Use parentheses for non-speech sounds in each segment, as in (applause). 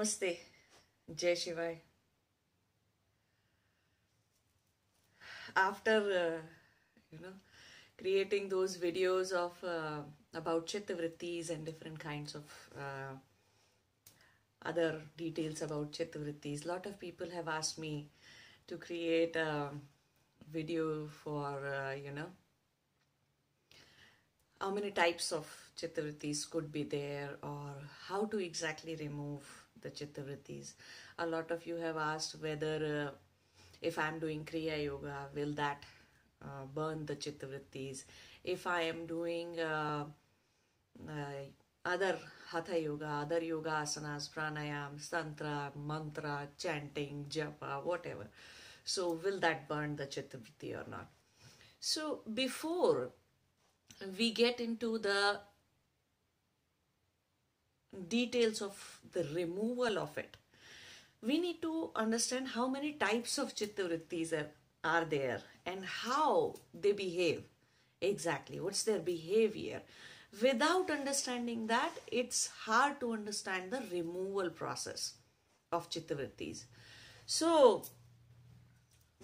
Namaste. Jai Shivai. After, uh, you know, creating those videos of uh, about chittavrittis and different kinds of uh, other details about chittavrittis, lot of people have asked me to create a video for, uh, you know, how many types of chittavrittis could be there or how to exactly remove the chittavrittis. A lot of you have asked whether uh, if I'm doing Kriya Yoga, will that uh, burn the chittavrittis? If I am doing uh, uh, other Hatha Yoga, other yoga asanas, pranayams, tantra, mantra, chanting, japa, whatever. So will that burn the chittavritti or not? So before we get into the details of the removal of it, we need to understand how many types of chittavrittis are, are there and how they behave exactly. What's their behavior? Without understanding that, it's hard to understand the removal process of chittavrittis. So,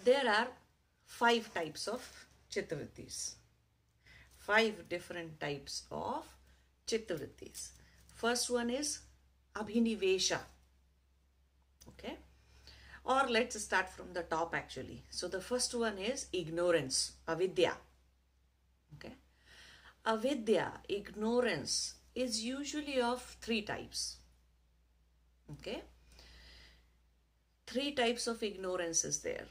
there are five types of chittavrittis five different types of chittavrittis. First one is abhinivesha. Okay. Or let's start from the top actually. So the first one is ignorance, avidya. Okay. Avidya, ignorance, is usually of three types. Okay. Three types of ignorance is there.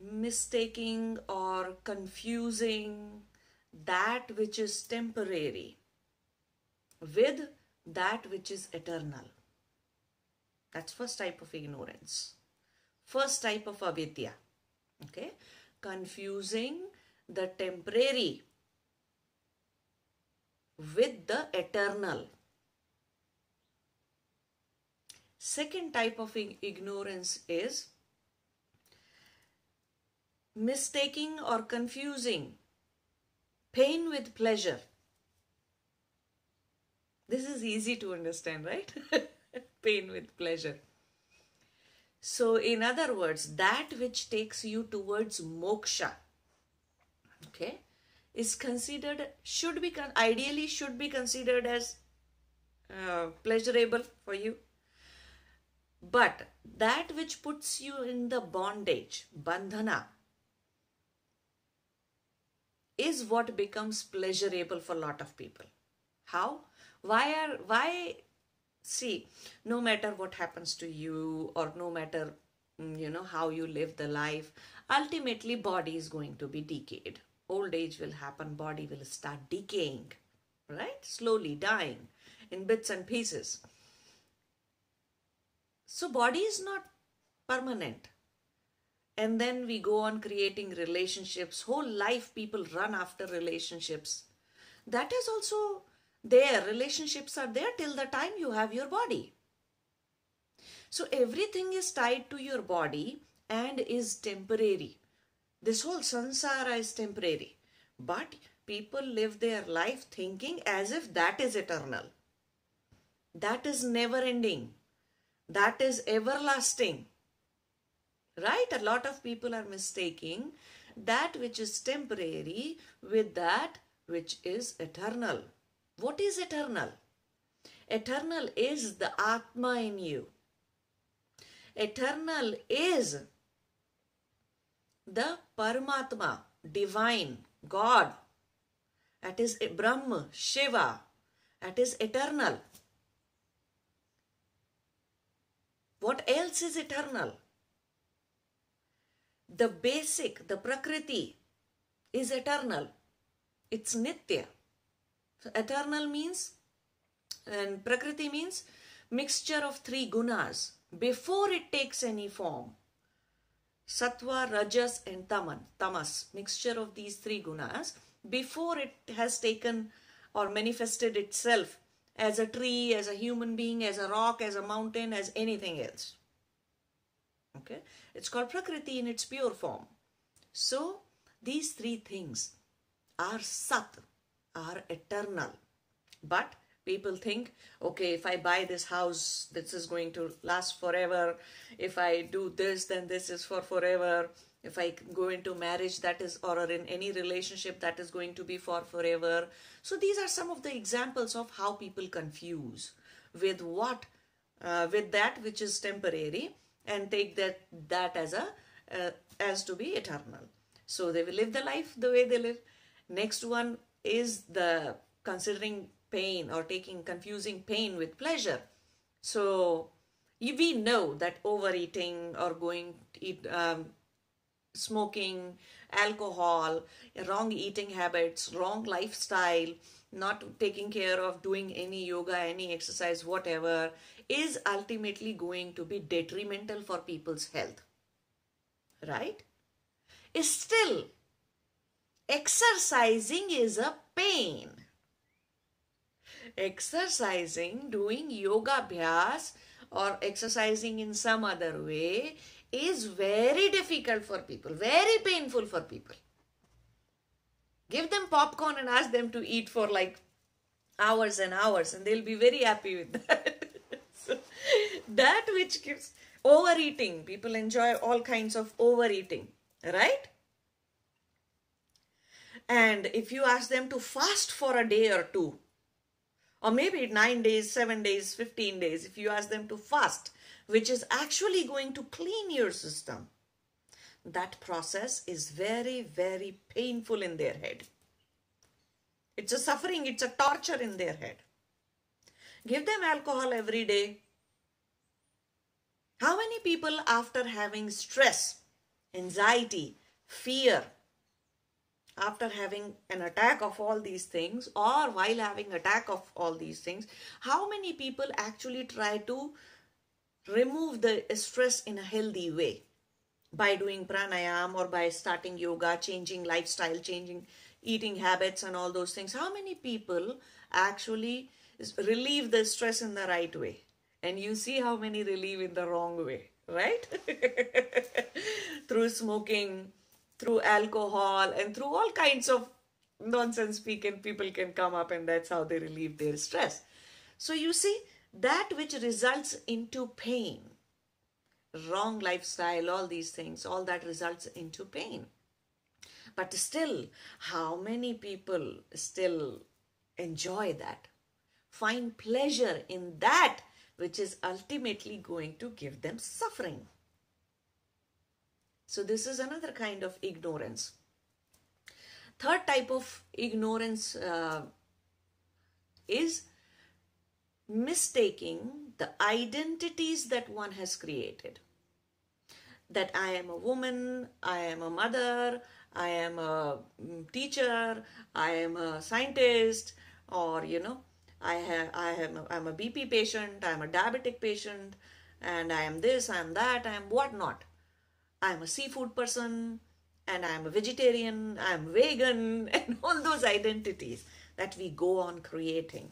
Mistaking or confusing that which is temporary with that which is eternal. That's first type of ignorance. First type of avidya. Okay. Confusing the temporary with the eternal. Second type of ignorance is mistaking or confusing pain with pleasure. This is easy to understand, right? (laughs) pain with pleasure. So, in other words, that which takes you towards moksha, okay, is considered, should be, ideally should be considered as uh, pleasurable for you. But that which puts you in the bondage, bandhana, is what becomes pleasurable for a lot of people. How? Why are why see, no matter what happens to you or no matter mm, you know how you live the life, ultimately body is going to be decayed. Old age will happen, body will start decaying, right? Slowly dying in bits and pieces. So body is not permanent and then we go on creating relationships whole life people run after relationships that is also there relationships are there till the time you have your body. So everything is tied to your body and is temporary. This whole sansara is temporary. But people live their life thinking as if that is eternal. That is never ending. That is everlasting. Right? A lot of people are mistaking that which is temporary with that which is eternal what is eternal? Eternal is the atma in you. Eternal is the paramatma divine god. That is brahma shiva. That is eternal. What else is eternal? The basic, the prakriti is eternal. It's nitya. Eternal means, and prakriti means mixture of three gunas before it takes any form. Sattva, Rajas and Taman, Tamas, mixture of these three gunas before it has taken or manifested itself as a tree, as a human being, as a rock, as a mountain, as anything else. Okay, it's called Prakriti in its pure form. So, these three things are Sat, are eternal. But People think, okay, if I buy this house, this is going to last forever. If I do this, then this is for forever. If I go into marriage, that is, or in any relationship, that is going to be for forever. So these are some of the examples of how people confuse with what, uh, with that which is temporary, and take that that as a uh, as to be eternal. So they will live the life the way they live. Next one is the considering pain or taking confusing pain with pleasure. So we know that overeating or going eat, um, smoking, alcohol, wrong eating habits, wrong lifestyle, not taking care of doing any yoga, any exercise, whatever, is ultimately going to be detrimental for people's health. Right? Is still exercising is a pain exercising, doing yoga abhyas or exercising in some other way is very difficult for people, very painful for people. Give them popcorn and ask them to eat for like hours and hours and they'll be very happy with that. (laughs) so, that which gives overeating, people enjoy all kinds of overeating, right? And if you ask them to fast for a day or two, or maybe 9 days, 7 days, 15 days, if you ask them to fast, which is actually going to clean your system, that process is very, very painful in their head. It's a suffering, it's a torture in their head. Give them alcohol every day. How many people, after having stress, anxiety, fear, after having an attack of all these things or while having attack of all these things how many people actually try to remove the stress in a healthy way by doing pranayam or by starting yoga changing lifestyle changing eating habits and all those things? How many people actually relieve the stress in the right way? And you see how many relieve in the wrong way right? (laughs) Through smoking through alcohol and through all kinds of nonsense speaking people can come up and that's how they relieve their stress. So you see that which results into pain wrong lifestyle all these things all that results into pain. But still how many people still enjoy that find pleasure in that which is ultimately going to give them suffering so this is another kind of ignorance. Third type of ignorance uh, is mistaking the identities that one has created. That I am a woman, I am a mother, I am a mm, teacher, I am a scientist, or you know, I have I am a, I'm a BP patient, I'm a diabetic patient, and I am this, I am that, I am whatnot. I'm a seafood person and I'm a vegetarian, I'm vegan, (laughs) and all those identities that we go on creating.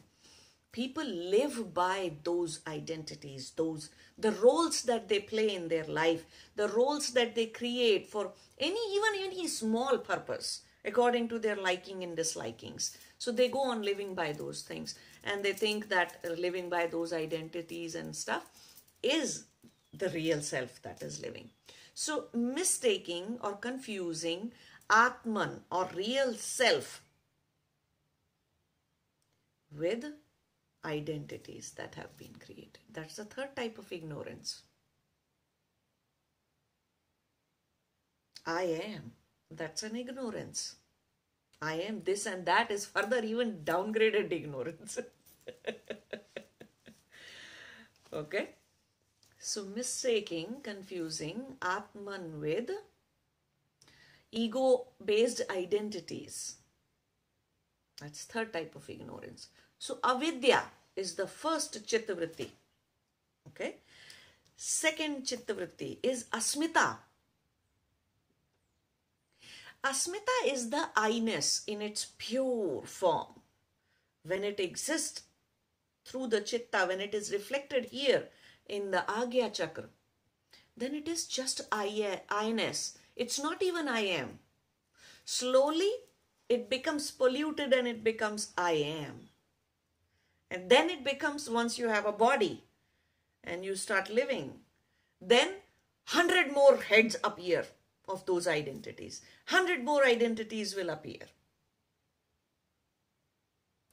People live by those identities, those the roles that they play in their life, the roles that they create for any even any small purpose according to their liking and dislikings. So they go on living by those things and they think that uh, living by those identities and stuff is the real self that is living. So mistaking or confusing Atman or real self with identities that have been created. That's the third type of ignorance. I am. That's an ignorance. I am this and that is further even downgraded ignorance. (laughs) okay. So mistaking, confusing Atman with ego-based identities. That's third type of ignorance. So avidya is the first chittavritti. Okay. Second chittavritti is asmita. Asmita is the I-ness in its pure form. When it exists through the chitta, when it is reflected here, in the Agya Chakra, then it is just I, I-ness. It's not even I am. Slowly, it becomes polluted and it becomes I am. And then it becomes once you have a body and you start living, then 100 more heads appear of those identities. 100 more identities will appear.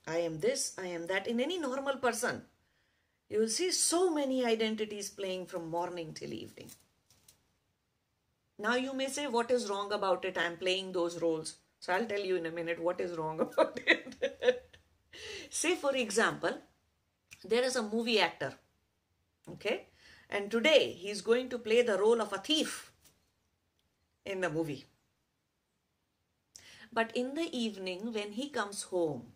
I am this, I am that. In any normal person, you will see so many identities playing from morning till evening. Now you may say, What is wrong about it? I'm playing those roles. So I'll tell you in a minute what is wrong (laughs) about it. say, for example, there is a movie actor, okay? And today he's going to play the role of a thief in the movie. But in the evening, when he comes home,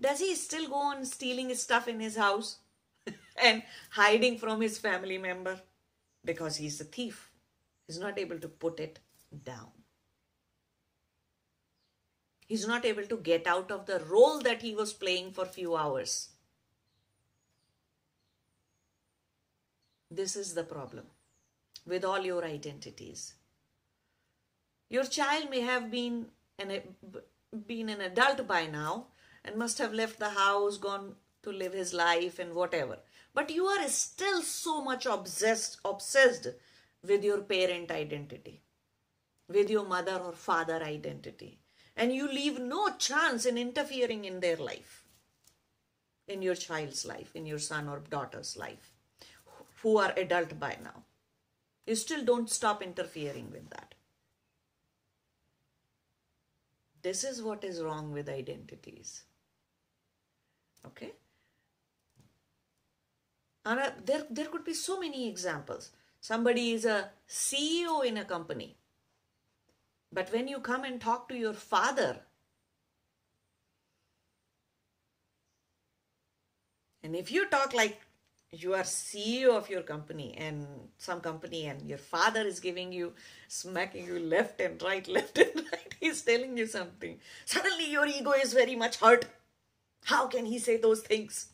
does he still go on stealing his stuff in his house (laughs) and hiding from his family member? Because he's a thief. He's not able to put it down. He's not able to get out of the role that he was playing for few hours. This is the problem with all your identities. Your child may have been an, been an adult by now and must have left the house, gone to live his life and whatever. But you are still so much obsessed, obsessed with your parent identity, with your mother or father identity. And you leave no chance in interfering in their life, in your child's life, in your son or daughter's life, who are adult by now. You still don't stop interfering with that. This is what is wrong with identities. Okay? And uh, there, there could be so many examples. Somebody is a CEO in a company. But when you come and talk to your father, and if you talk like you are CEO of your company and some company and your father is giving you, smacking you left and right, (laughs) left and right, he's telling you something. Suddenly your ego is very much hurt. How can he say those things?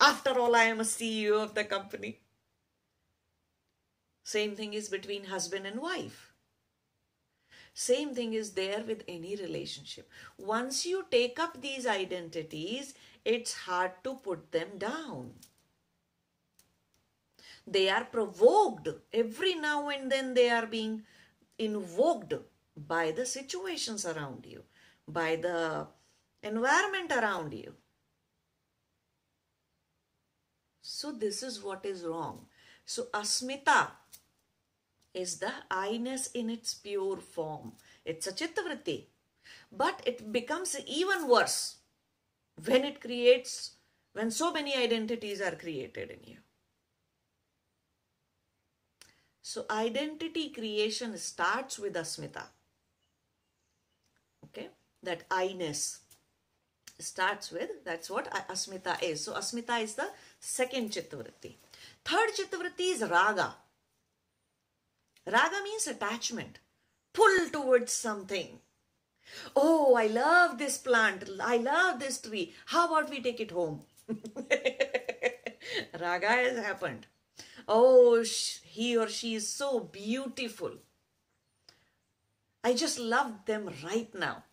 After all, I am a CEO of the company. Same thing is between husband and wife. Same thing is there with any relationship. Once you take up these identities, it's hard to put them down. They are provoked. Every now and then they are being invoked by the situations around you, by the environment around you. So this is what is wrong. So asmita is the I-ness in its pure form. It's a chittavritti. But it becomes even worse when it creates, when so many identities are created in you. So identity creation starts with asmita. Okay, that I-ness starts with, that's what asmita is. So asmita is the second chittavritti. Third chittavritti is raga. Raga means attachment, pull towards something. Oh, I love this plant. I love this tree. How about we take it home? (laughs) Raga has happened. Oh, he or she is so beautiful. I just love them right now.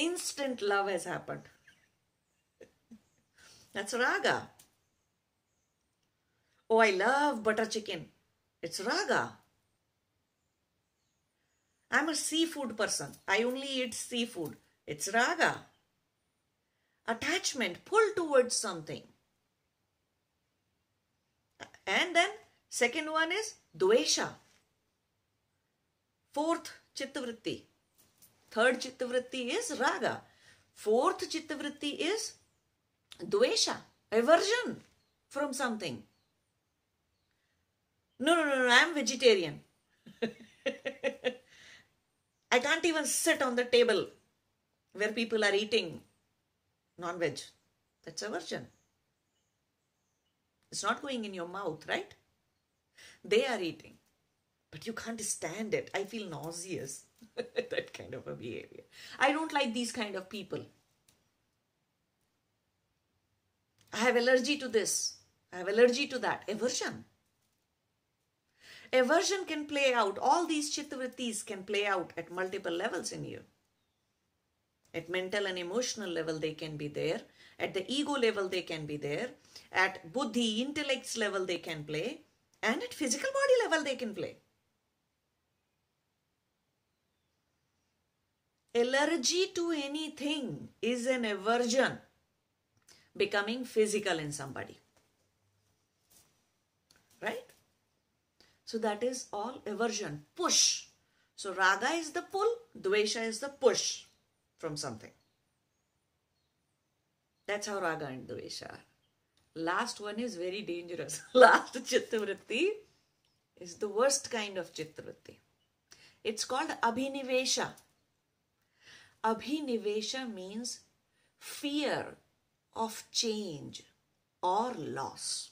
Instant love has happened. That's raga. Oh, I love butter chicken. It's raga. I'm a seafood person. I only eat seafood. It's raga. Attachment, pull towards something. And then second one is dvesha. Fourth chittavritti. Third chittavritti is raga. Fourth chittavritti is dvesha, aversion from something. No, no, no, no, I'm vegetarian. (laughs) I can't even sit on the table where people are eating non-veg. That's aversion. It's not going in your mouth, right? They are eating. But you can't stand it. I feel nauseous. (laughs) that kind of a behavior. I don't like these kind of people. I have allergy to this. I have allergy to that. Aversion. Aversion can play out. All these chittavrittis can play out at multiple levels in you. At mental and emotional level, they can be there. At the ego level, they can be there. At buddhi, intellects level, they can play. And at physical body level, they can play. Allergy to anything is an aversion becoming physical in somebody. Right? So that is all aversion, push. So raga is the pull, dvesha is the push from something. That's how raga and dvesha. Last one is very dangerous. (laughs) Last chittavritti is the worst kind of chittavritti. It's called abhinivesha. Abhinivesha means fear of change or loss.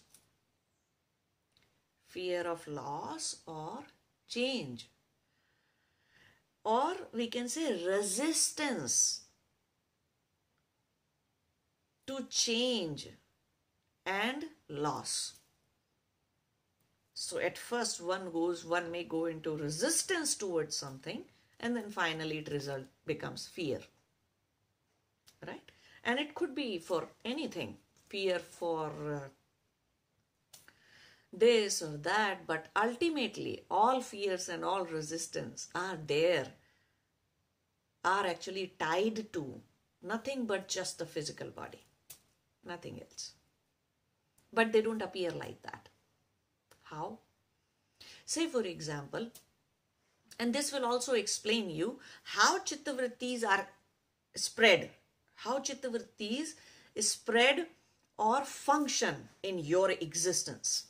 Fear of loss or change. Or we can say resistance to change and loss. So at first one goes, one may go into resistance towards something and then finally it result becomes fear. Right? And it could be for anything. Fear for uh, this or that, but ultimately all fears and all resistance are there, are actually tied to nothing but just the physical body, nothing else. But they don't appear like that. How? Say, for example, and this will also explain you how chittavrittis are spread, how chittavrittis spread or function in your existence.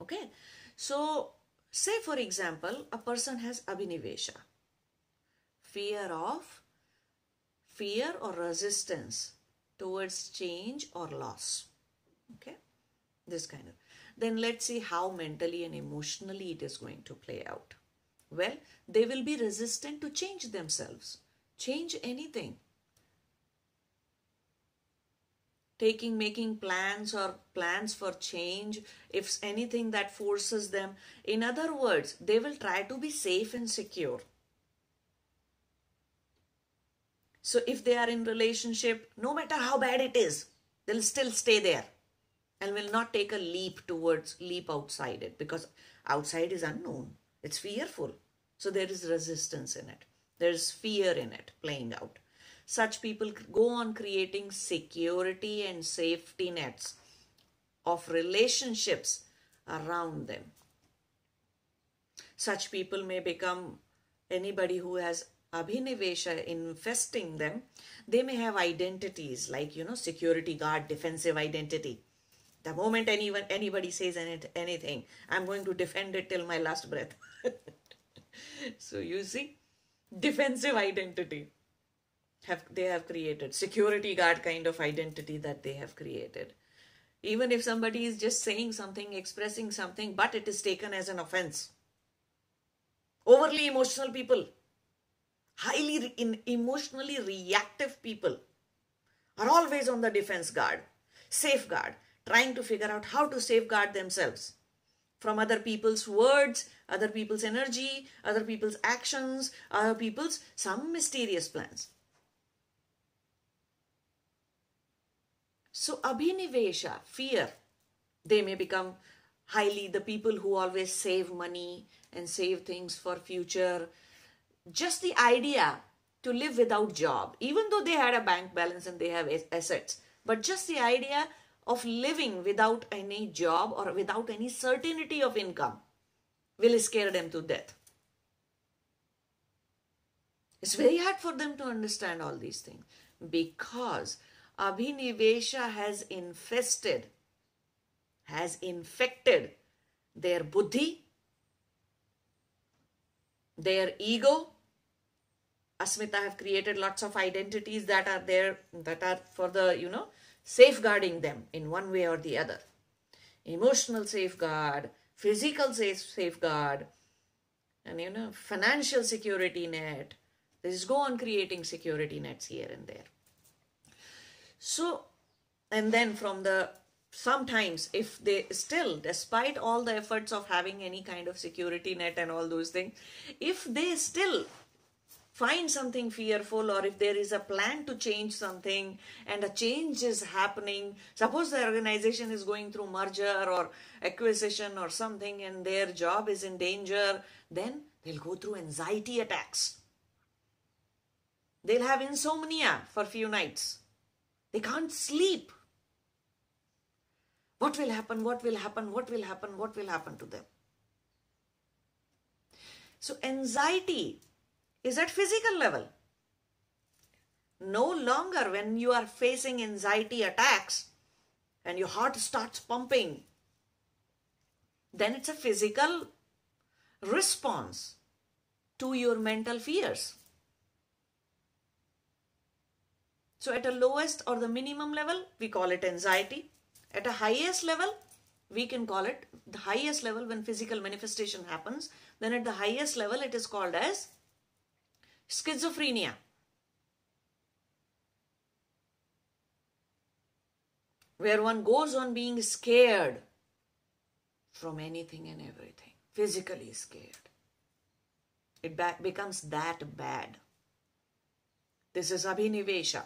Okay, so say for example, a person has abhinivesha, fear of, fear or resistance towards change or loss. Okay, this kind of. Then let's see how mentally and emotionally it is going to play out. Well, they will be resistant to change themselves, change anything. Taking, making plans or plans for change, if anything that forces them. In other words, they will try to be safe and secure. So if they are in relationship, no matter how bad it is, they'll still stay there and will not take a leap towards, leap outside it because outside is unknown. It's fearful. So there is resistance in it. There's fear in it playing out. Such people go on creating security and safety nets of relationships around them. Such people may become anybody who has abhinivesha infesting them. They may have identities like, you know, security guard, defensive identity. The moment anyone anybody says anything, I'm going to defend it till my last breath. (laughs) (laughs) so you see, defensive identity. Have they have created. Security guard kind of identity that they have created. Even if somebody is just saying something expressing something but it is taken as an offense. Overly emotional people. Highly re- in emotionally reactive people are always on the defense guard safeguard trying to figure out how to safeguard themselves from other people's words, other people's energy, other people's actions, other people's some mysterious plans. So, abhinivesha, fear, they may become highly the people who always save money and save things for future. Just the idea to live without job, even though they had a bank balance and they have assets, but just the idea of living without any job or without any certainty of income will scare them to death. It's very hard for them to understand all these things because Abhinivesha has infested, has infected their buddhi, their ego. Asmita have created lots of identities that are there, that are for the, you know, safeguarding them in one way or the other. Emotional safeguard, physical safe safeguard, and you know, financial security net. This go on creating security nets here and there. So, and then from the sometimes if they still despite all the efforts of having any kind of security net and all those things if they still find something fearful or if there is a plan to change something and a change is happening. Suppose the organization is going through merger or acquisition or something and their job is in danger then they'll go through anxiety attacks. They'll have insomnia for a few nights. They can't sleep. What will happen what will happen what will happen what will happen to them? So anxiety is at physical level. No longer when you are facing anxiety attacks and your heart starts pumping, then it's a physical response to your mental fears. So at a lowest or the minimum level, we call it anxiety. At a highest level, we can call it the highest level when physical manifestation happens. Then at the highest level, it is called as schizophrenia. Where one goes on being scared from anything and everything, physically scared. It becomes that bad. This is Abhinivesha.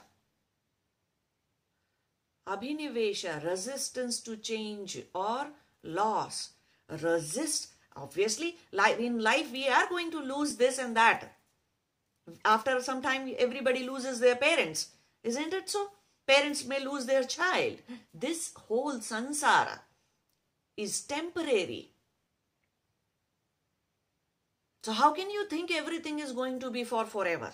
Abhinivesha, resistance to change or loss. Resist, obviously, in life we are going to lose this and that after some time everybody loses their parents. Isn't it so? Parents may lose their child. This whole sansara is temporary. So how can you think everything is going to be for forever?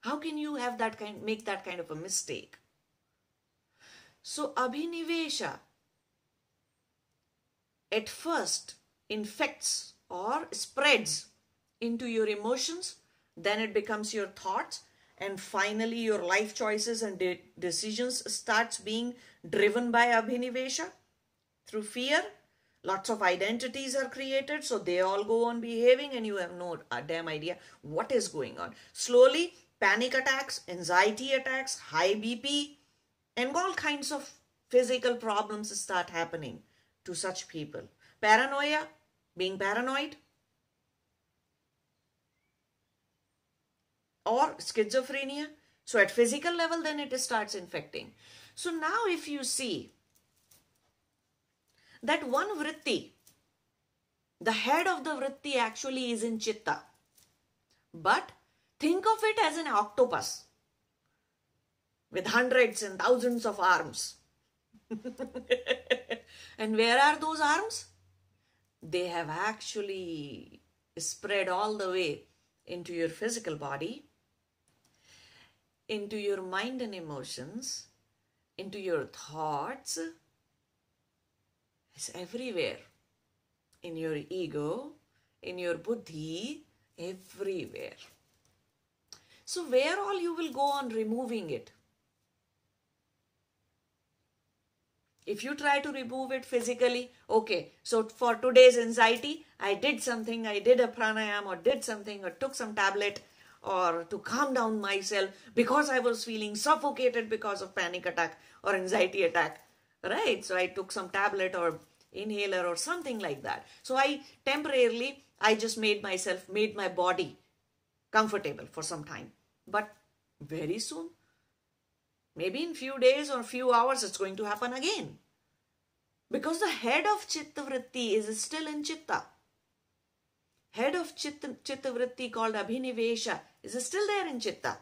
How can you have that kind make that kind of a mistake? So abhinivesha at first infects or spreads into your emotions then it becomes your thoughts and finally your life choices and de decisions starts being driven by abhinivesha. Through fear lots of identities are created so they all go on behaving and you have no uh, damn idea what is going on. Slowly panic attacks anxiety attacks high bp and all kinds of physical problems start happening to such people. Paranoia being paranoid or schizophrenia. So at physical level, then it starts infecting. So now if you see that one vritti, the head of the vritti actually is in chitta. But think of it as an octopus with hundreds and thousands of arms. (laughs) and where are those arms? They have actually spread all the way into your physical body into your mind and emotions, into your thoughts. It's everywhere. In your ego, in your buddhi, everywhere. So where all you will go on removing it? If you try to remove it physically, okay, so for today's anxiety, I did something, I did a pranayam or did something or took some tablet or to calm down myself because I was feeling suffocated because of panic attack or anxiety attack. Right? So I took some tablet or inhaler or something like that. So I temporarily, I just made myself, made my body comfortable for some time. But very soon, maybe in few days or few hours, it's going to happen again. Because the head of Chitta Vritti is still in Chitta head of Chitta, Chitta Vritti called Abhinivesha is still there in Chitta.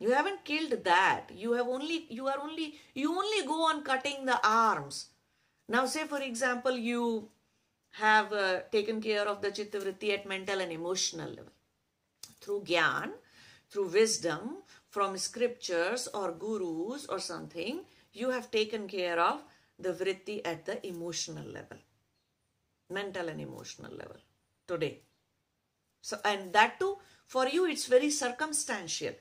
You haven't killed that. You have only, you are only, you only go on cutting the arms. Now say for example, you have uh, taken care of the Chitta Vritti at mental and emotional level. Through Gyan, through wisdom, from scriptures or gurus or something, you have taken care of the vritti at the emotional level mental and emotional level today. So, and that too, for you, it's very circumstantial.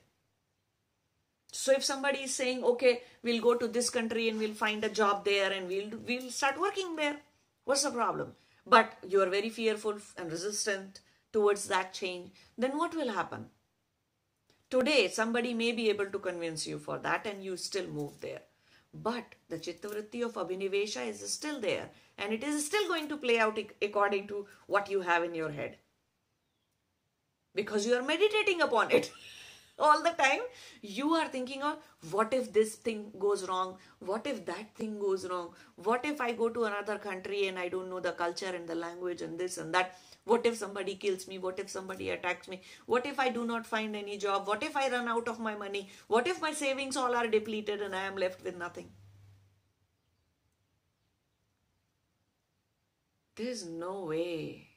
So if somebody is saying, okay, we'll go to this country and we'll find a job there and we'll, we'll start working there. What's the problem? But you are very fearful and resistant towards that change. Then what will happen? Today, somebody may be able to convince you for that and you still move there. But the Chittavritti of Abhinivesha is still there and it is still going to play out according to what you have in your head. Because you are meditating upon it. (laughs) all the time you are thinking of what if this thing goes wrong? What if that thing goes wrong? What if i go to another country and i don't know the culture and the language and this and that? What if somebody kills me? What if somebody attacks me? What if i do not find any job? What if i run out of my money? What if my savings all are depleted and i am left with nothing? There's no way.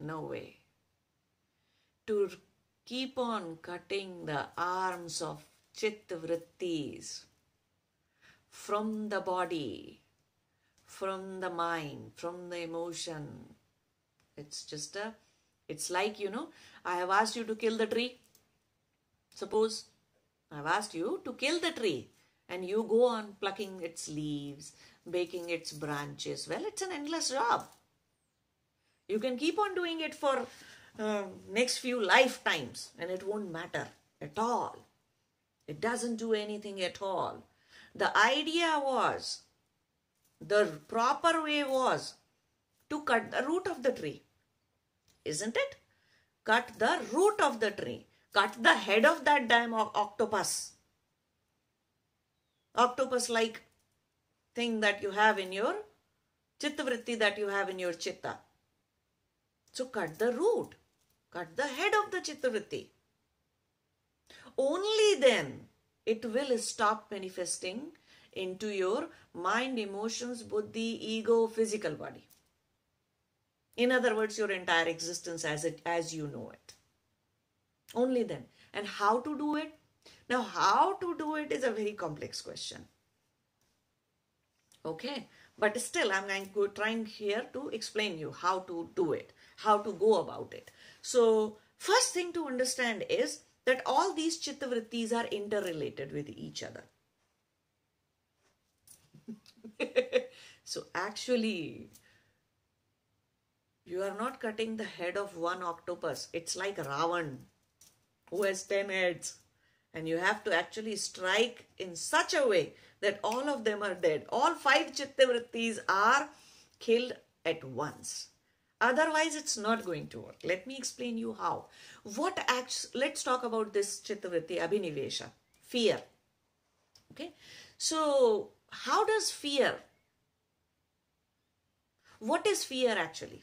No way to keep on cutting the arms of chitta vrittis from the body, from the mind, from the emotion. It's just a, it's like, you know, I have asked you to kill the tree. Suppose I've asked you to kill the tree and you go on plucking its leaves, baking its branches. Well, it's an endless job. You can keep on doing it for uh, next few lifetimes and it won't matter at all. It doesn't do anything at all. The idea was, the proper way was to cut the root of the tree. Isn't it? Cut the root of the tree. Cut the head of that damn octopus. Octopus like thing that you have in your chitta vritti that you have in your chitta. So cut the root. Cut the head of the chittavritti. Only then it will stop manifesting into your mind, emotions, buddhi, ego, physical body. In other words, your entire existence as it as you know it. Only then. And how to do it? Now, how to do it is a very complex question. Okay, but still, I'm trying here to explain you how to do it, how to go about it. So first thing to understand is that all these chitta vrittis are interrelated with each other. (laughs) so actually, you are not cutting the head of one octopus. It's like Ravan who has 10 heads. And you have to actually strike in such a way that all of them are dead. All five chitta vrittis are killed at once. Otherwise, it's not going to work. Let me explain you how. What acts, let's talk about this chittavritti abhinivesha, fear. Okay. So, how does fear, what is fear actually?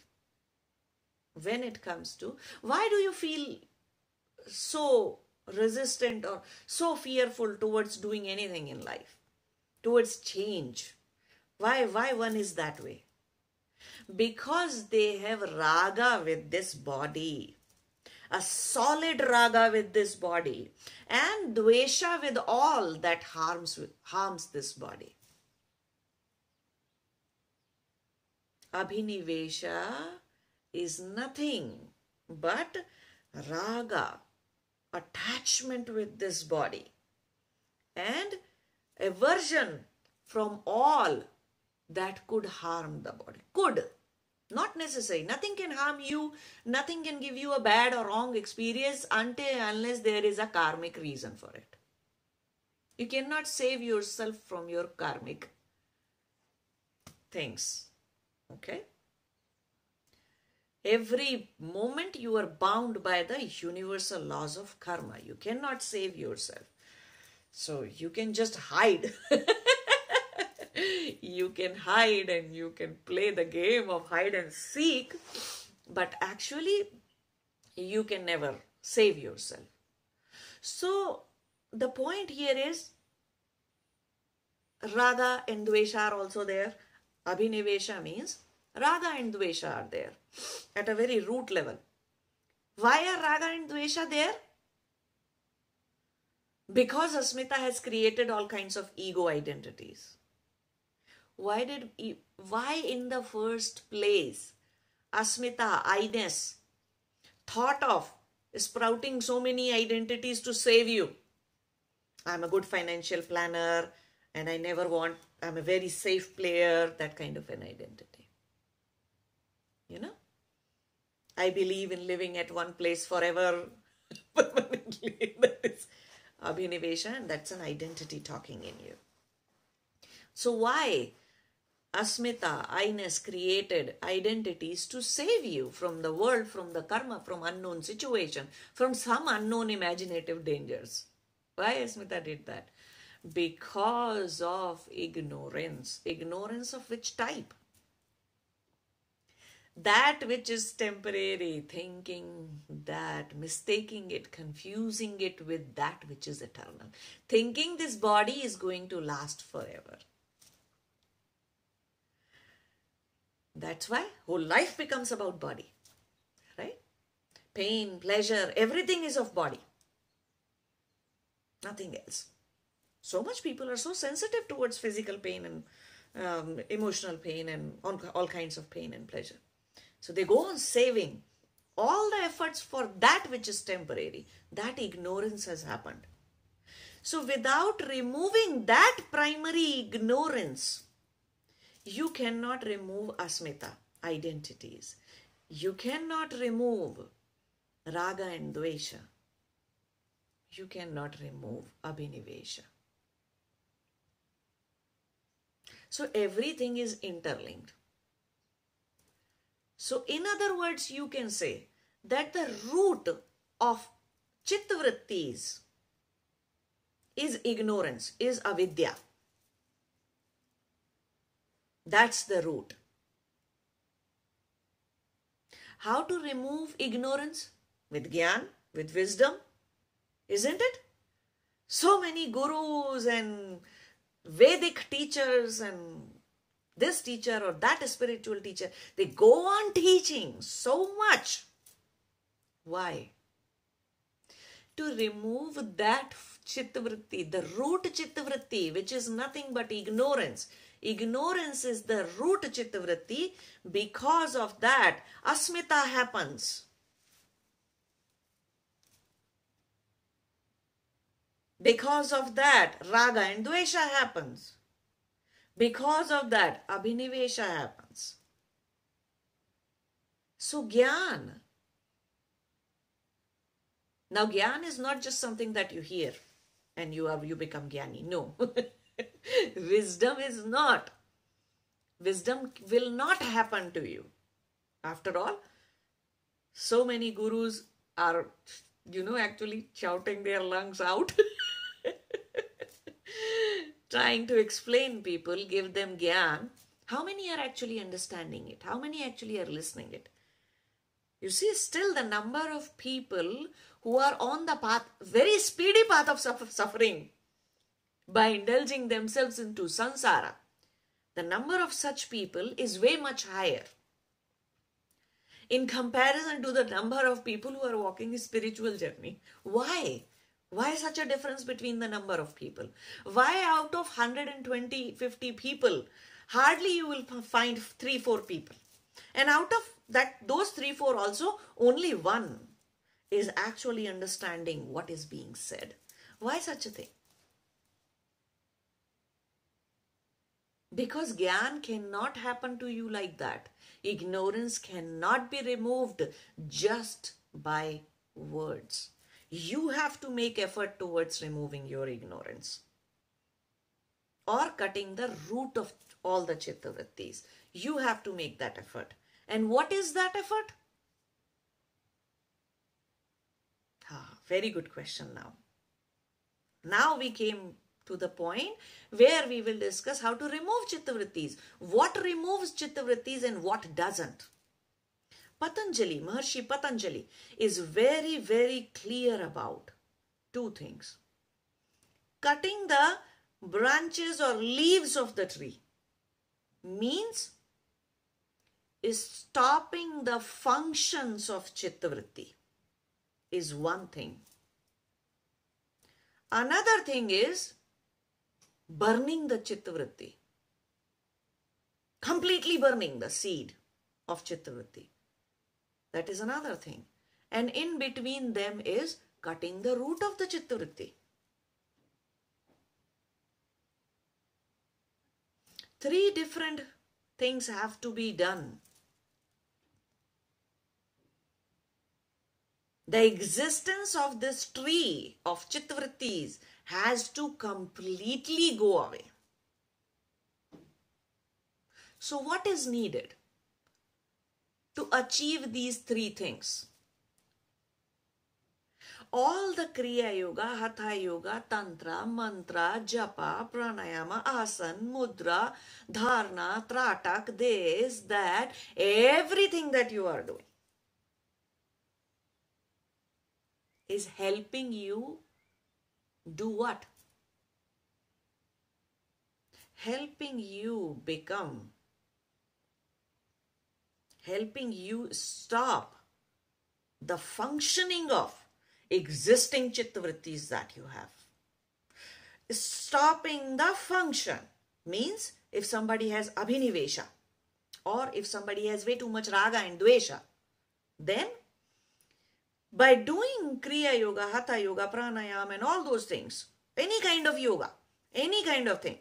When it comes to, why do you feel so resistant or so fearful towards doing anything in life, towards change? Why, why one is that way? Because they have raga with this body. A solid raga with this body. And dvesha with all that harms harms this body. Abhinivesha is nothing but raga attachment with this body. And aversion from all that could harm the body. Could not necessary. Nothing can harm you. Nothing can give you a bad or wrong experience until unless there is a karmic reason for it. You cannot save yourself from your karmic things. Okay? Every moment you are bound by the universal laws of karma. You cannot save yourself. So you can just hide. (laughs) you can hide and you can play the game of hide and seek, but actually, you can never save yourself. So, the point here is Raga and Dvesha are also there. Abhinivesha means Raga and Dvesha are there at a very root level. Why are Raga and Dvesha there? Because Asmita has created all kinds of ego identities why did why in the first place asmita i-ness thought of sprouting so many identities to save you? I'm a good financial planner and i never want i'm a very safe player that kind of an identity. You know? I believe in living at one place forever (laughs) permanently. (laughs) That is abhinivesha and that's an identity talking in you. So why Asmita, I-ness created identities to save you from the world, from the karma, from unknown situation, from some unknown imaginative dangers. Why Asmita did that? Because of ignorance. Ignorance of which type? that which is temporary, thinking that, mistaking it, confusing it with that which is eternal, thinking this body is going to last forever. That's why whole life becomes about body, right? Pain, pleasure, everything is of body, nothing else. So much people are so sensitive towards physical pain and um, emotional pain and all, all kinds of pain and pleasure. So they go on saving all the efforts for that which is temporary. That ignorance has happened. So without removing that primary ignorance, you cannot remove asmita, identities. You cannot remove raga and dvesha. You cannot remove abhinivesha. So everything is interlinked. So, in other words, you can say that the root of chittavrittis is ignorance, is avidya. That's the root. How to remove ignorance? With gyan, with wisdom, isn't it? So many gurus and Vedic teachers and this teacher or that spiritual teacher. They go on teaching so much. Why? To remove that chittavritti, the root chittavritti, which is nothing but ignorance. Ignorance is the root chittavritti. Because of that, asmita happens. Because of that, raga and dvesha happens. Because of that, abhinivesha happens. So, gyan. Now, gyan is not just something that you hear and you are you become gyani. No. (laughs) Wisdom is not. Wisdom will not happen to you. After all, so many gurus are, you know, actually shouting their lungs out. (laughs) trying to explain people, give them gyan, how many are actually understanding it? How many actually are listening it? You see, still the number of people who are on the path, very speedy path of suffering, by indulging themselves into samsara, the number of such people is way much higher in comparison to the number of people who are walking a spiritual journey. Why? Why such a difference between the number of people? Why out of 120, 50 people, hardly you will find 3, 4 people. And out of that, those 3, 4 also, only one is actually understanding what is being said. Why such a thing? Because Gyan cannot happen to you like that. Ignorance cannot be removed just by words you have to make effort towards removing your ignorance or cutting the root of all the chittavrittis. You have to make that effort. And what is that effort? Very good question now. Now we came to the point where we will discuss how to remove chittavrittis. What removes chittavrittis and what doesn't. Patanjali, Maharshi Patanjali is very, very clear about two things. Cutting the branches or leaves of the tree means is stopping the functions of chittavritti is one thing. Another thing is burning the chittavritti. Completely burning the seed of chittavritti. That is another thing. And in between them is cutting the root of the chittavritti. Three different things have to be done. The existence of this tree of chittavrittis has to completely go away. So, what is needed to achieve these three things? All the Kriya Yoga, Hatha Yoga, Tantra, Mantra, Japa, Pranayama, Asan, Mudra, Dharna, Tratak, this, that, everything that you are doing is helping you do what? Helping you become, helping you stop the functioning of existing chittavrittis that you have. Stopping the function means if somebody has abhinivesha or if somebody has way too much raga and dvesha, then by doing Kriya Yoga, Hatha Yoga, Pranayam, and all those things, any kind of yoga, any kind of thing,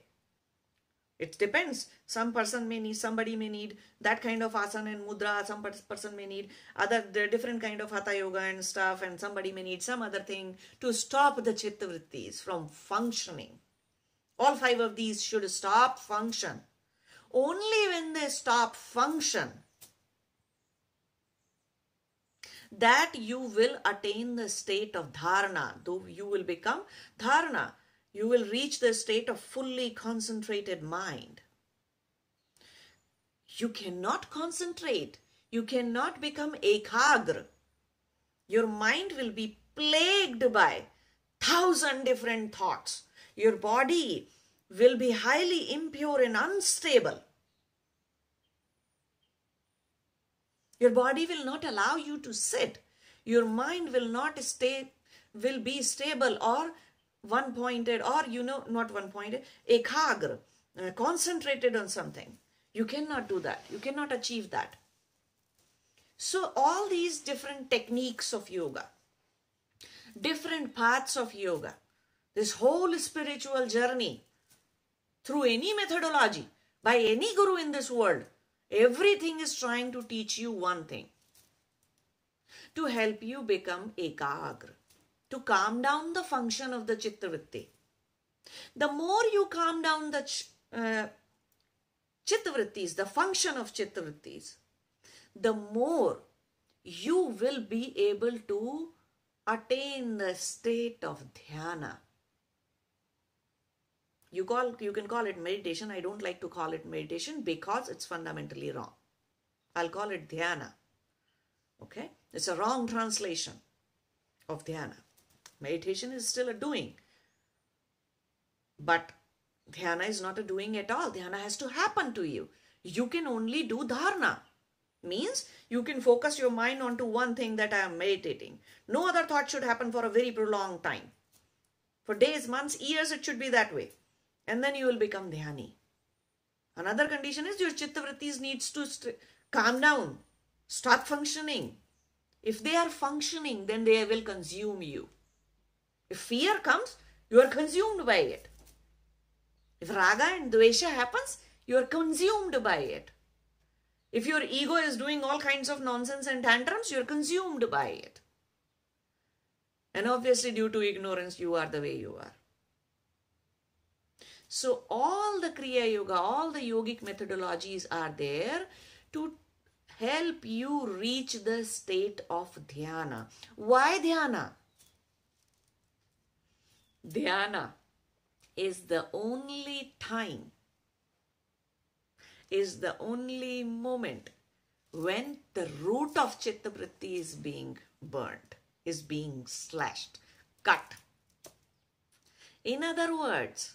it depends. Some person may need, somebody may need that kind of asana and mudra. Some person may need other different kind of hatha yoga and stuff, and somebody may need some other thing to stop the chitta vrittis from functioning. All five of these should stop function. Only when they stop function, that you will attain the state of dharana. Though you will become dharana you will reach the state of fully concentrated mind. You cannot concentrate. You cannot become ekagra. Your mind will be plagued by thousand different thoughts. Your body will be highly impure and unstable. Your body will not allow you to sit. Your mind will not stay, will be stable or one pointed or you know not one pointed ekagra uh, concentrated on something. You cannot do that. You cannot achieve that. So all these different techniques of yoga different paths of yoga this whole spiritual journey through any methodology by any guru in this world everything is trying to teach you one thing to help you become ekagra to calm down the function of the chittavritti. The more you calm down the ch- uh, chittavrittis, the function of chittavrittis, the more you will be able to attain the state of dhyana. You call you can call it meditation. I don't like to call it meditation because it's fundamentally wrong. I'll call it dhyana. Okay? It's a wrong translation of dhyana. Meditation is still a doing. But dhyana is not a doing at all. Dhyana has to happen to you. You can only do dharana. Means you can focus your mind onto one thing that I am meditating. No other thought should happen for a very prolonged time. For days, months, years, it should be that way. And then you will become dhyani. Another condition is your chitta vrittis needs to calm down, stop functioning. If they are functioning, then they will consume you. If fear comes, you are consumed by it. If raga and dvesha happens, you are consumed by it. If your ego is doing all kinds of nonsense and tantrums, you are consumed by it. And obviously, due to ignorance, you are the way you are. So, all the Kriya Yoga, all the yogic methodologies are there to help you reach the state of dhyana. Why dhyana? Dhyana is the only time, is the only moment when the root of Chittavritti is being burnt, is being slashed, cut. In other words,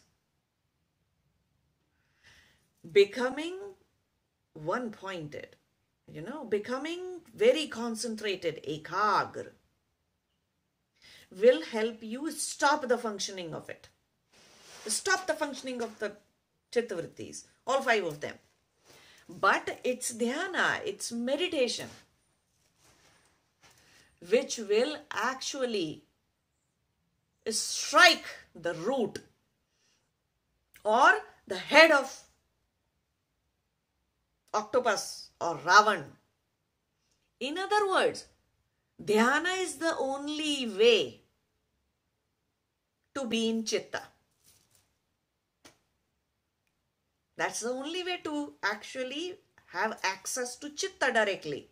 becoming one pointed, you know, becoming very concentrated, ekagra, will help you stop the functioning of it. Stop the functioning of the chittavrittis, all five of them. But it's dhyana, it's meditation, which will actually strike the root or the head of octopus or Ravan. In other words, dhyana is the only way to be in chitta. That's the only way to actually have access to chitta directly.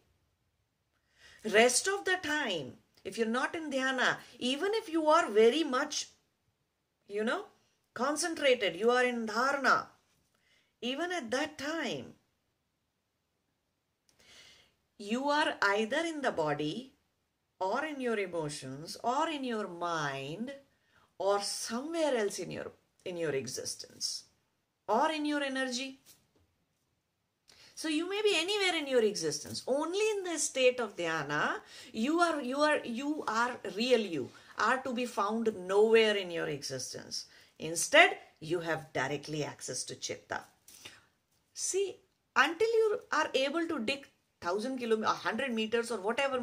Rest of the time, if you're not in dhyana, even if you are very much, you know, concentrated, you are in dharana, even at that time, you are either in the body or in your emotions or in your mind or somewhere else in your in your existence or in your energy. So you may be anywhere in your existence. Only in the state of dhyana you are you are you are real you are to be found nowhere in your existence. Instead you have directly access to chitta. See until you are able to dig 1000 kilometers 100 meters or whatever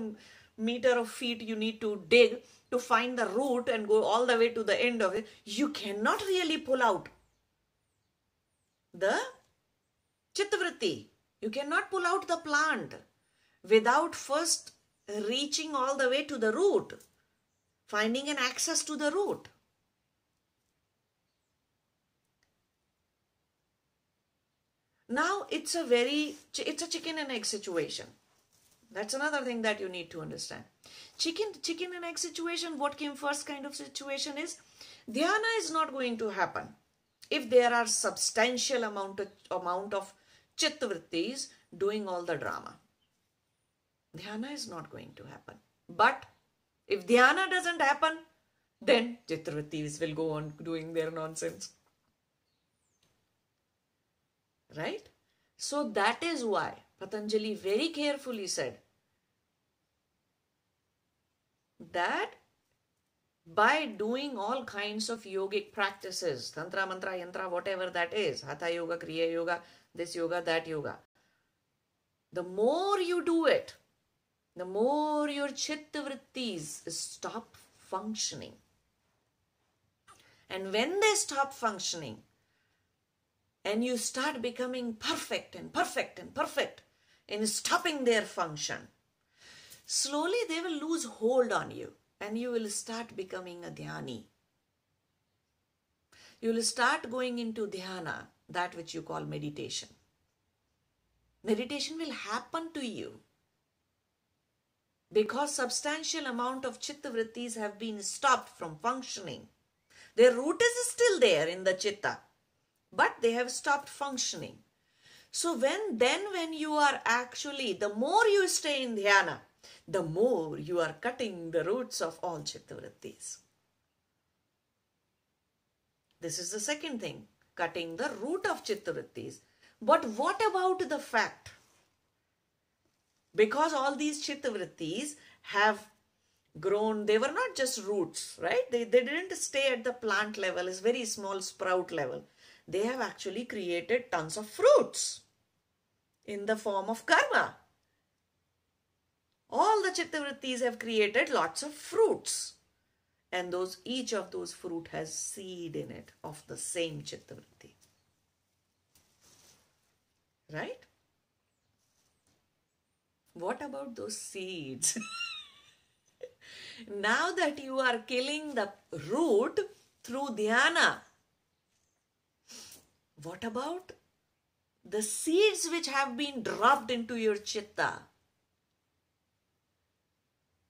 meter of feet you need to dig to find the root and go all the way to the end of it you cannot really pull out. The chittavritti you cannot pull out the plant without first reaching all the way to the root finding an access to the root Now it's a very, it's a chicken and egg situation. That's another thing that you need to understand. Chicken, chicken and egg situation, what came first kind of situation is, dhyana is not going to happen if there are substantial amount of, amount of chittavrittis doing all the drama. Dhyana is not going to happen. But if dhyana doesn't happen, then chittavrittis will go on doing their nonsense right? So that is why Patanjali very carefully said that by doing all kinds of yogic practices, tantra, mantra, yantra, whatever that is, hatha yoga, kriya yoga, this yoga, that yoga, the more you do it, the more your chitta vrittis stop functioning. And when they stop functioning, and you start becoming perfect and perfect and perfect in stopping their function, slowly they will lose hold on you and you will start becoming a dhyani. You will start going into dhyana, that which you call meditation. Meditation will happen to you because substantial amount of chitta vrittis have been stopped from functioning. Their root is still there in the chitta but they have stopped functioning. So when then when you are actually, the more you stay in dhyana, the more you are cutting the roots of all chittavrittis. This is the second thing, cutting the root of chittavrittis. But what about the fact? Because all these chittavrittis have grown, they were not just roots, right? They, they didn't stay at the plant level, it's very small sprout level they have actually created tons of fruits in the form of karma. All the chittavrittis have created lots of fruits. And those each of those fruit has seed in it of the same chittavritti. Right? What about those seeds? (laughs) now that you are killing the root through dhyana, what about the seeds which have been dropped into your chitta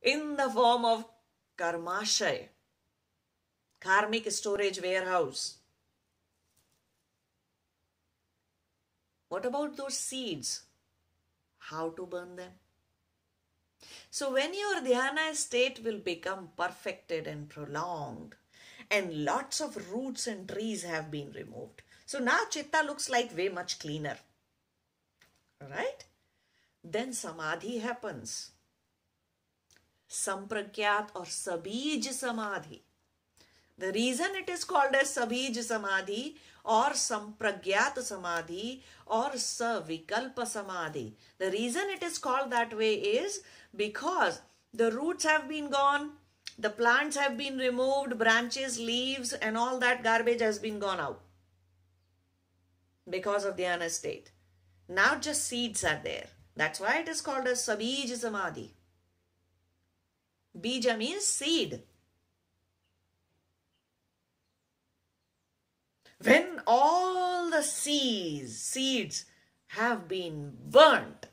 in the form of karmashay, karmic storage warehouse? What about those seeds? How to burn them? So when your dhyana state will become perfected and prolonged and lots of roots and trees have been removed, so now chitta looks like way much cleaner. Right? Then samadhi happens. Sampragyat or sabij samadhi. The reason it is called as sabij samadhi or sampragyat samadhi or savikalpa samadhi. The reason it is called that way is because the roots have been gone, the plants have been removed, branches, leaves and all that garbage has been gone out because of dhyana state. Now just seeds are there. That's why it is called as Sabij Samadhi. Bija means seed. When all the seeds, seeds have been burnt.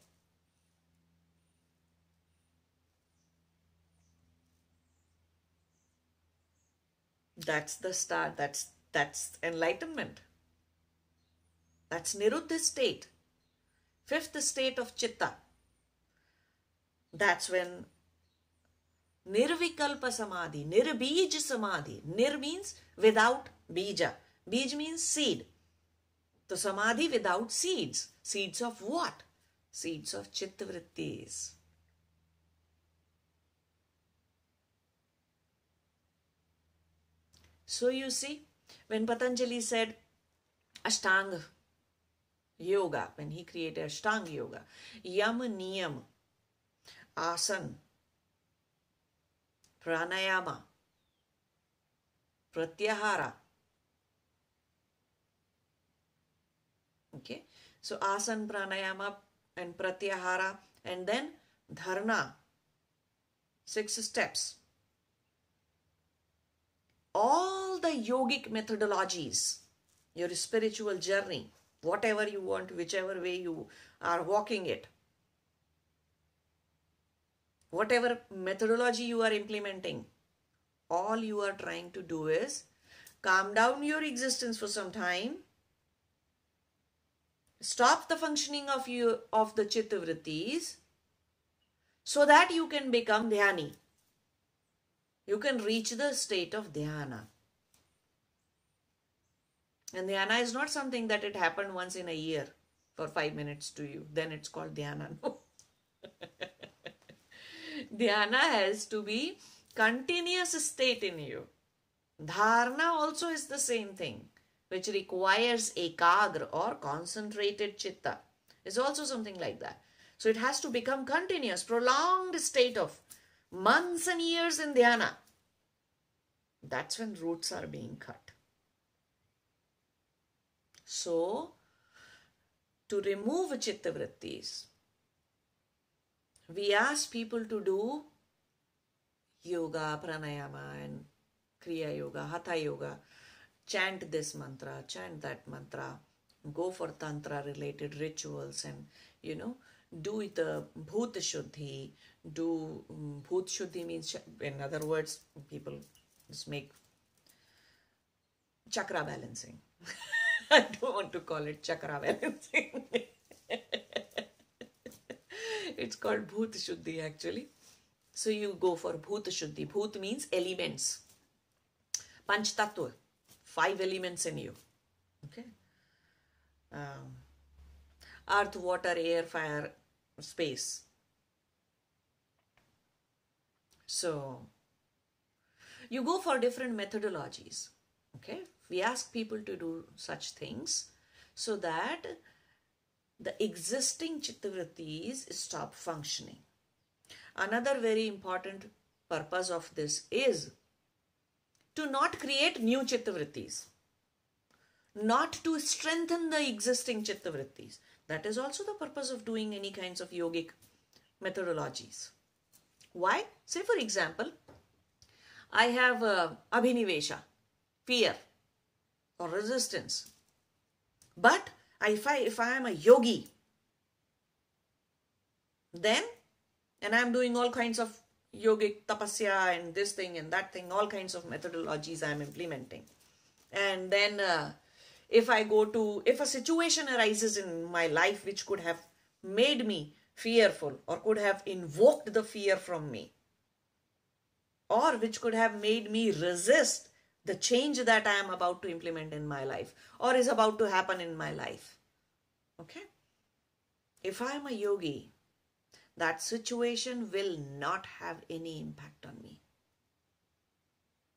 That's the start. That's that's enlightenment. That's Niruddha state. Fifth state of Chitta. That's when Nirvikalpa Samadhi, Nirbij Samadhi. Nir means without bija. Bij means seed. So Samadhi without seeds. Seeds of what? Seeds of Chittavrittis. So you see, when Patanjali said Ashtanga Yoga, when he created Ashtanga Yoga, Yam Niyam, Asan, Pranayama, Pratyahara. Okay, so Asan, Pranayama, and Pratyahara, and then Dharna. Six steps all the yogic methodologies, your spiritual journey, whatever you want, whichever way you are walking it, whatever methodology you are implementing, all you are trying to do is calm down your existence for some time, stop the functioning of you of the chittavrittis, so that you can become dhyani you can reach the state of dhyana. And dhyana is not something that it happened once in a year for five minutes to you. Then it's called dhyana. No. (laughs) dhyana has to be continuous state in you. Dharna also is the same thing, which requires ekagra or concentrated chitta. It's also something like that. So it has to become continuous, prolonged state of months and years in dhyana. That's when roots are being cut. So, to remove chitta chittavrittis, we ask people to do yoga, pranayama, and kriya yoga, hatha yoga. Chant this mantra, chant that mantra, go for tantra related rituals, and you know, do the bhut shuddhi, do um, shuddhi means in other words people just make chakra balancing (laughs) i don't want to call it chakra (laughs) balancing it's called bhut shuddhi actually. So you go for bhut shuddhi. Bhut means elements. Panch tattva. Five elements in you. Okay? Um, earth water air fire space. So you go for different methodologies. Okay, we ask people to do such things so that the existing chittavrittis stop functioning. Another very important purpose of this is to not create new chittavrittis, not to strengthen the existing chittavrittis. That is also the purpose of doing any kinds of yogic methodologies. Why? Say for example, I have uh, abhinivesha, fear or resistance. But if I, if I am a yogi, then, and I'm doing all kinds of yogic tapasya and this thing and that thing, all kinds of methodologies I'm implementing. And then uh, if I go to, if a situation arises in my life which could have made me fearful or could have invoked the fear from me, or which could have made me resist the change that I am about to implement in my life or is about to happen in my life. Okay? If I am a yogi, that situation will not have any impact on me.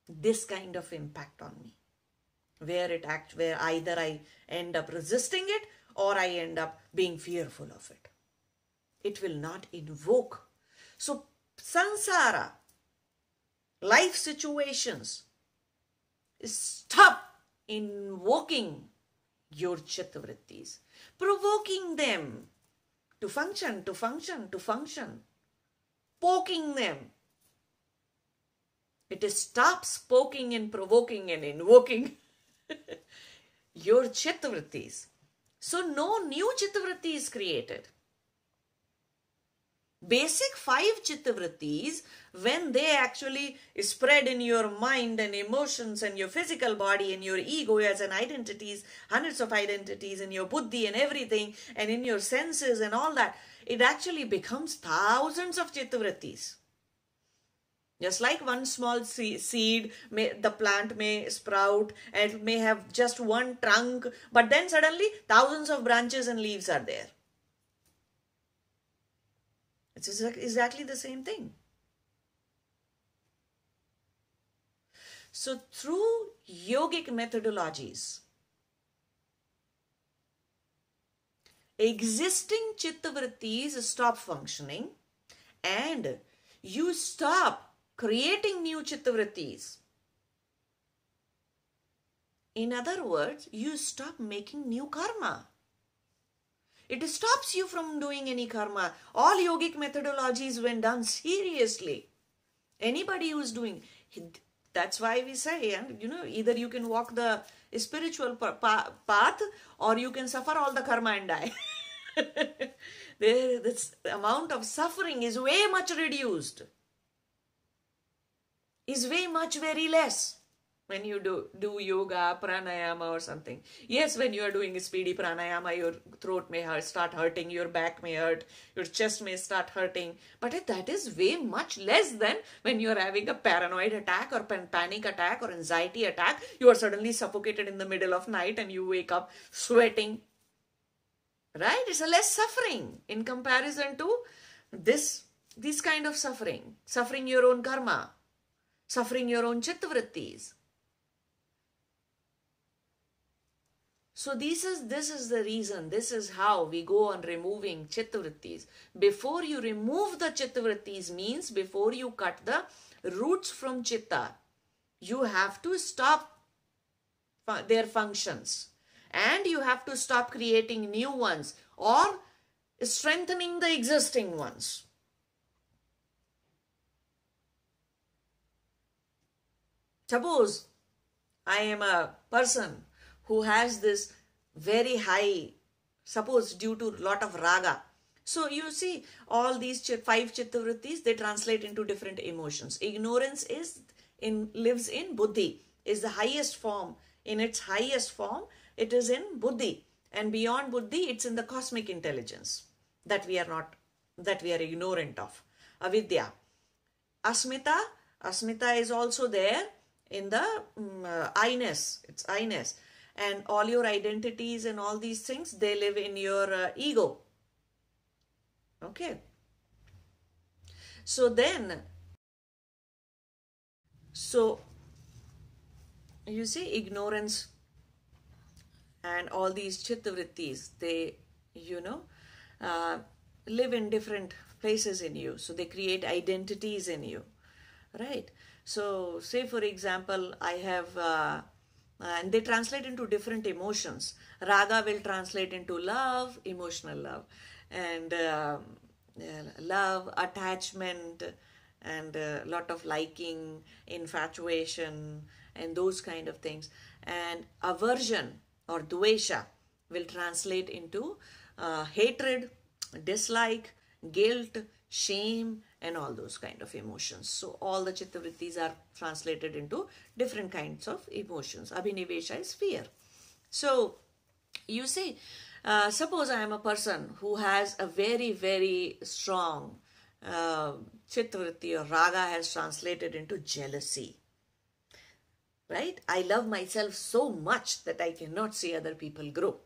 This kind of impact on me where it act where either I end up resisting it or I end up being fearful of it. It will not invoke. So sansara, life situations, stop invoking your chittavrittis, provoking them to function, to function, to function, poking them It is stops poking and provoking and invoking. (laughs) your chittavrittis. So no new chittavritti is created. Basic five chittavrittis, when they actually spread in your mind and emotions and your physical body and your ego as an identities, hundreds of identities in your buddhi and everything, and in your senses and all that, it actually becomes thousands of chittavrittis. Just like one small seed, may, the plant may sprout and it may have just one trunk, but then suddenly thousands of branches and leaves are there. It's exactly the same thing. So through yogic methodologies, existing chittavrittis stop functioning and you stop creating new chittavrittis. In other words, you stop making new karma. It stops you from doing any karma. All yogic methodologies, when done seriously, anybody who's doing that's why we say, and you know, either you can walk the spiritual path or you can suffer all the karma and die. (laughs) this amount of suffering is way much reduced is way much very less when you do, do yoga, pranayama or something. Yes, when you are doing speedy pranayama, your throat may hurt, start hurting, your back may hurt, your chest may start hurting. But that is way much less than when you are having a paranoid attack or panic attack or anxiety attack. You are suddenly suffocated in the middle of night and you wake up sweating. Right? It's a less suffering in comparison to this, this kind of suffering. Suffering your own karma suffering your own chittavrittis. So this is this is the reason, this is how we go on removing chittavrittis. Before you remove the chittavrittis means before you cut the roots from chitta, you have to stop their functions and you have to stop creating new ones or strengthening the existing ones. Suppose I am a person who has this very high, suppose due to lot of raga. So you see all these five chittavrittis, they translate into different emotions. Ignorance is in lives in buddhi, is the highest form. In its highest form, it is in buddhi. And beyond buddhi, it's in the cosmic intelligence that we are not, that we are ignorant of. Avidya. Asmita, Asmita is also there in the um, uh, I-ness. It's I-ness. And all your identities and all these things, they live in your uh, ego. Okay. So then, so you see ignorance and all these chittavrittis, they, you know, uh, live in different places in you. So they create identities in you, right? So say for example, I have, uh, and they translate into different emotions. Raga will translate into love, emotional love, and uh, love, attachment, and a lot of liking, infatuation, and those kind of things. And aversion or dvesha will translate into uh, hatred, dislike, guilt, shame, and all those kind of emotions. So all the chittavrittis are translated into different kinds of emotions. Abhinivesha is fear. So you see, uh, suppose I am a person who has a very, very strong uh, chittavritti or raga has translated into jealousy. Right? I love myself so much that I cannot see other people grow.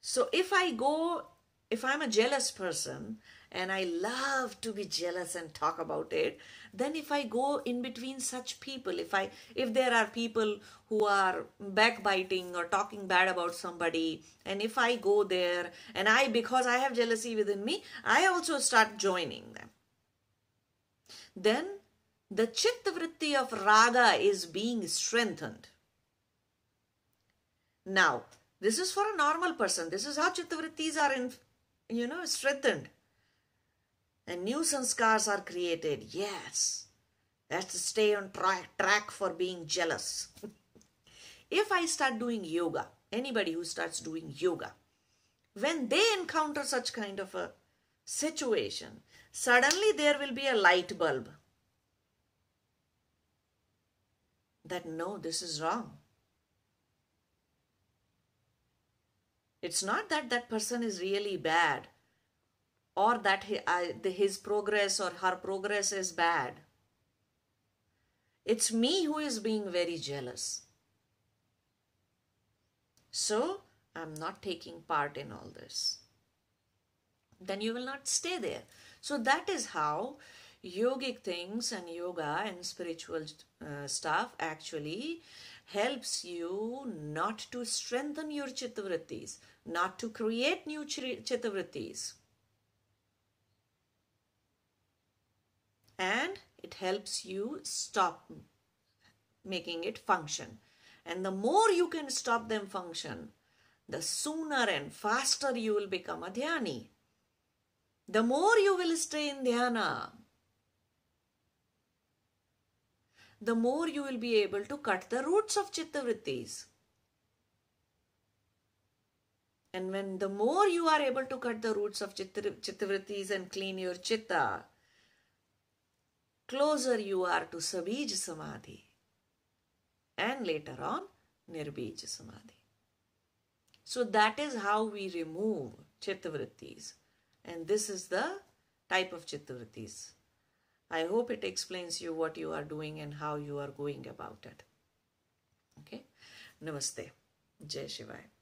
So if I go if I'm a jealous person and I love to be jealous and talk about it, then if I go in between such people, if I if there are people who are backbiting or talking bad about somebody, and if I go there and I because I have jealousy within me, I also start joining them. Then the chitta vritti of raga is being strengthened. Now, this is for a normal person. This is how chitta vrittis are in, you know, strengthened. And new sanskars are created. Yes. That's to stay on track, track for being jealous. (laughs) if I start doing yoga, anybody who starts doing yoga, when they encounter such kind of a situation, suddenly there will be a light bulb that no, this is wrong. It's not that that person is really bad or that his progress or her progress is bad. It's me who is being very jealous. So I'm not taking part in all this. Then you will not stay there. So that is how yogic things and yoga and spiritual uh, stuff actually helps you not to strengthen your chittavrittis, not to create new chittavrittis. And it helps you stop making it function. And the more you can stop them function, the sooner and faster you will become a dhyani. The more you will stay in dhyana, the more you will be able to cut the roots of chittavrittis. And when the more you are able to cut the roots of chittavrittis and clean your chitta, closer you are to Sabij Samadhi and later on Nirbij Samadhi. So that is how we remove chittavrittis and this is the type of chittavrittis. I hope it explains you what you are doing and how you are going about it. Okay. Namaste. Jai Shivaya.